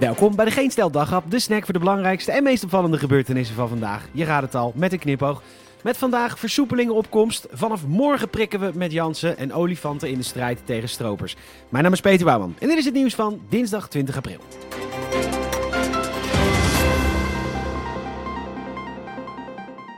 Welkom bij de Geen Stel Daghap, de snack voor de belangrijkste en meest opvallende gebeurtenissen van vandaag. Je raadt het al, met een knipoog. Met vandaag versoepelingen op komst. Vanaf morgen prikken we met Jansen en olifanten in de strijd tegen stropers. Mijn naam is Peter Bouwman en dit is het nieuws van dinsdag 20 april.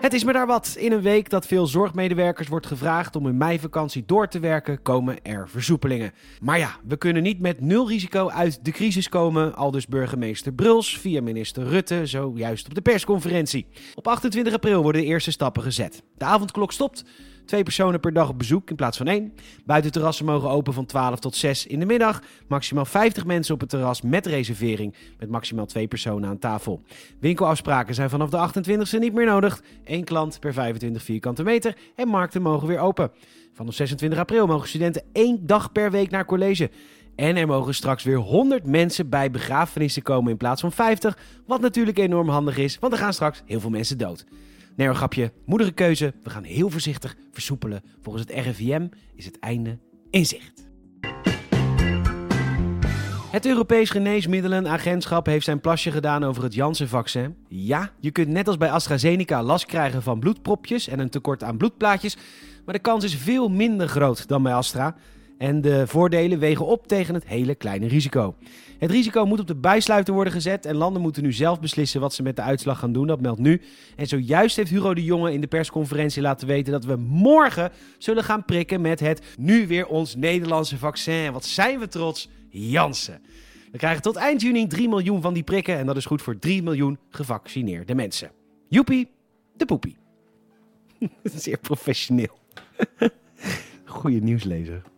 Het is me daar wat. In een week dat veel zorgmedewerkers wordt gevraagd om hun meivakantie door te werken, komen er versoepelingen. Maar ja, we kunnen niet met nul risico uit de crisis komen, aldus burgemeester Bruls via minister Rutte, zojuist op de persconferentie. Op 28 april worden de eerste stappen gezet. De avondklok stopt. Twee personen per dag op bezoek in plaats van één. Buitenterrassen mogen open van 12 tot 6 in de middag. Maximaal 50 mensen op het terras met reservering. Met maximaal twee personen aan tafel. Winkelafspraken zijn vanaf de 28e niet meer nodig. Eén klant per 25 vierkante meter. En markten mogen weer open. Vanaf 26 april mogen studenten één dag per week naar college. En er mogen straks weer 100 mensen bij begrafenissen komen in plaats van 50. Wat natuurlijk enorm handig is, want er gaan straks heel veel mensen dood. Nee, een grapje. Moedige keuze. We gaan heel voorzichtig versoepelen. Volgens het RIVM is het einde in zicht. Het Europees Geneesmiddelenagentschap heeft zijn plasje gedaan over het Janssen-vaccin. Ja, je kunt net als bij AstraZeneca last krijgen van bloedpropjes en een tekort aan bloedplaatjes. Maar de kans is veel minder groot dan bij Astra. En de voordelen wegen op tegen het hele kleine risico. Het risico moet op de bijsluiter worden gezet en landen moeten nu zelf beslissen wat ze met de uitslag gaan doen. Dat meldt nu. En zojuist heeft Hugo de Jonge in de persconferentie laten weten dat we morgen zullen gaan prikken met het nu weer ons Nederlandse vaccin. Wat zijn we trots, Jansen. We krijgen tot eind juni 3 miljoen van die prikken en dat is goed voor 3 miljoen gevaccineerde mensen. Joepie, de poepie. Zeer professioneel. Goeie nieuwslezer.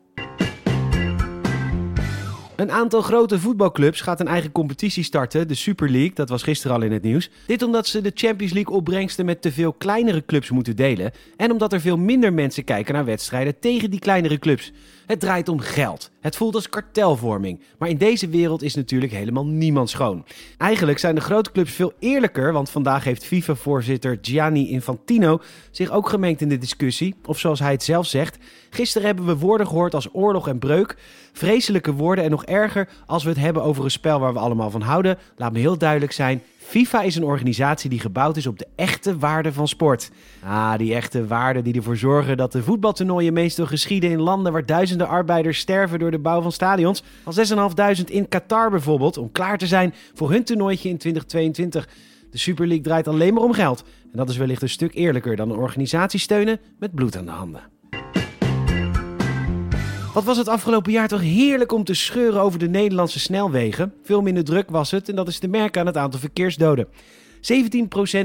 Een aantal grote voetbalclubs gaat een eigen competitie starten, de Super League. Dat was gisteren al in het nieuws. Dit omdat ze de Champions League opbrengsten met te veel kleinere clubs moeten delen. En omdat er veel minder mensen kijken naar wedstrijden tegen die kleinere clubs. Het draait om geld. Het voelt als kartelvorming. Maar in deze wereld is natuurlijk helemaal niemand schoon. Eigenlijk zijn de grote clubs veel eerlijker, want vandaag heeft FIFA-voorzitter Gianni Infantino zich ook gemengd in de discussie. Of zoals hij het zelf zegt: Gisteren hebben we woorden gehoord als oorlog en breuk. Vreselijke woorden en nog erger als we het hebben over een spel waar we allemaal van houden. Laat me heel duidelijk zijn: FIFA is een organisatie die gebouwd is op de echte waarden van sport. Ah, die echte waarden die ervoor zorgen dat de voetbaltoernooien meestal geschieden in landen waar duizenden arbeiders sterven door de bouw van stadions. Al 6.500 in Qatar bijvoorbeeld, om klaar te zijn voor hun toernooitje in 2022. De Super League draait alleen maar om geld. En dat is wellicht een stuk eerlijker dan een organisatie steunen met bloed aan de handen. Wat was het afgelopen jaar toch heerlijk om te scheuren over de Nederlandse snelwegen. Veel minder druk was het en dat is te merken aan het aantal verkeersdoden.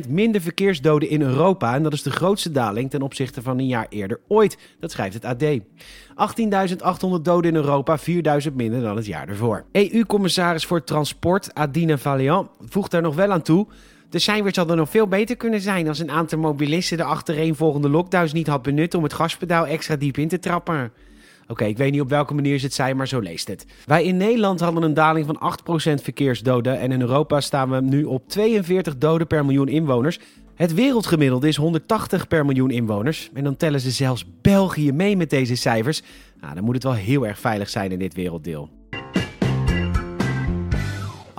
17% minder verkeersdoden in Europa en dat is de grootste daling ten opzichte van een jaar eerder ooit. Dat schrijft het AD. 18.800 doden in Europa, 4.000 minder dan het jaar ervoor. EU-commissaris voor Transport Adine Valiant voegt daar nog wel aan toe... De cijfers hadden nog veel beter kunnen zijn als een aantal mobilisten de achtereenvolgende lockdowns niet had benut om het gaspedaal extra diep in te trappen. Oké, ik weet niet op welke manier ze het zei, maar zo leest het. Wij in Nederland hadden een daling van 8% verkeersdoden en in Europa staan we nu op 42 doden per miljoen inwoners. Het wereldgemiddelde is 180 per miljoen inwoners. En dan tellen ze zelfs België mee met deze cijfers. Nou, dan moet het wel heel erg veilig zijn in dit werelddeel.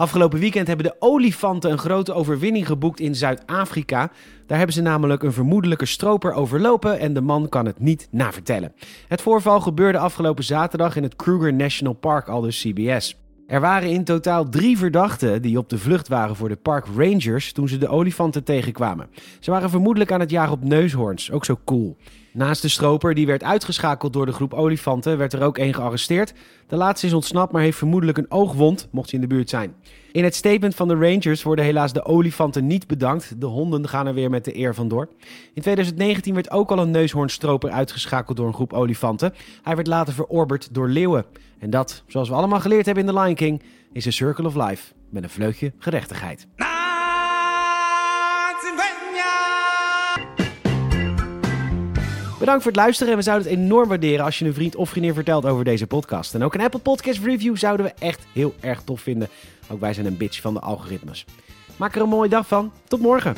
Afgelopen weekend hebben de olifanten een grote overwinning geboekt in Zuid-Afrika. Daar hebben ze namelijk een vermoedelijke stroper overlopen en de man kan het niet navertellen. Het voorval gebeurde afgelopen zaterdag in het Kruger National Park, al dus CBS. Er waren in totaal drie verdachten die op de vlucht waren voor de Park Rangers toen ze de olifanten tegenkwamen. Ze waren vermoedelijk aan het jagen op neushoorns, ook zo cool. Naast de stroper, die werd uitgeschakeld door de groep olifanten, werd er ook één gearresteerd. De laatste is ontsnapt, maar heeft vermoedelijk een oogwond, mocht hij in de buurt zijn. In het statement van de Rangers worden helaas de olifanten niet bedankt. De honden gaan er weer met de eer vandoor. In 2019 werd ook al een neushoornstroper uitgeschakeld door een groep olifanten. Hij werd later verorberd door leeuwen. En dat, zoals we allemaal geleerd hebben in The Lion King, is een circle of life met een vleugje gerechtigheid. Bedankt voor het luisteren en we zouden het enorm waarderen als je een vriend of vriendin vertelt over deze podcast. En ook een Apple Podcast review zouden we echt heel erg tof vinden. Ook wij zijn een bitch van de algoritmes. Maak er een mooie dag van. Tot morgen.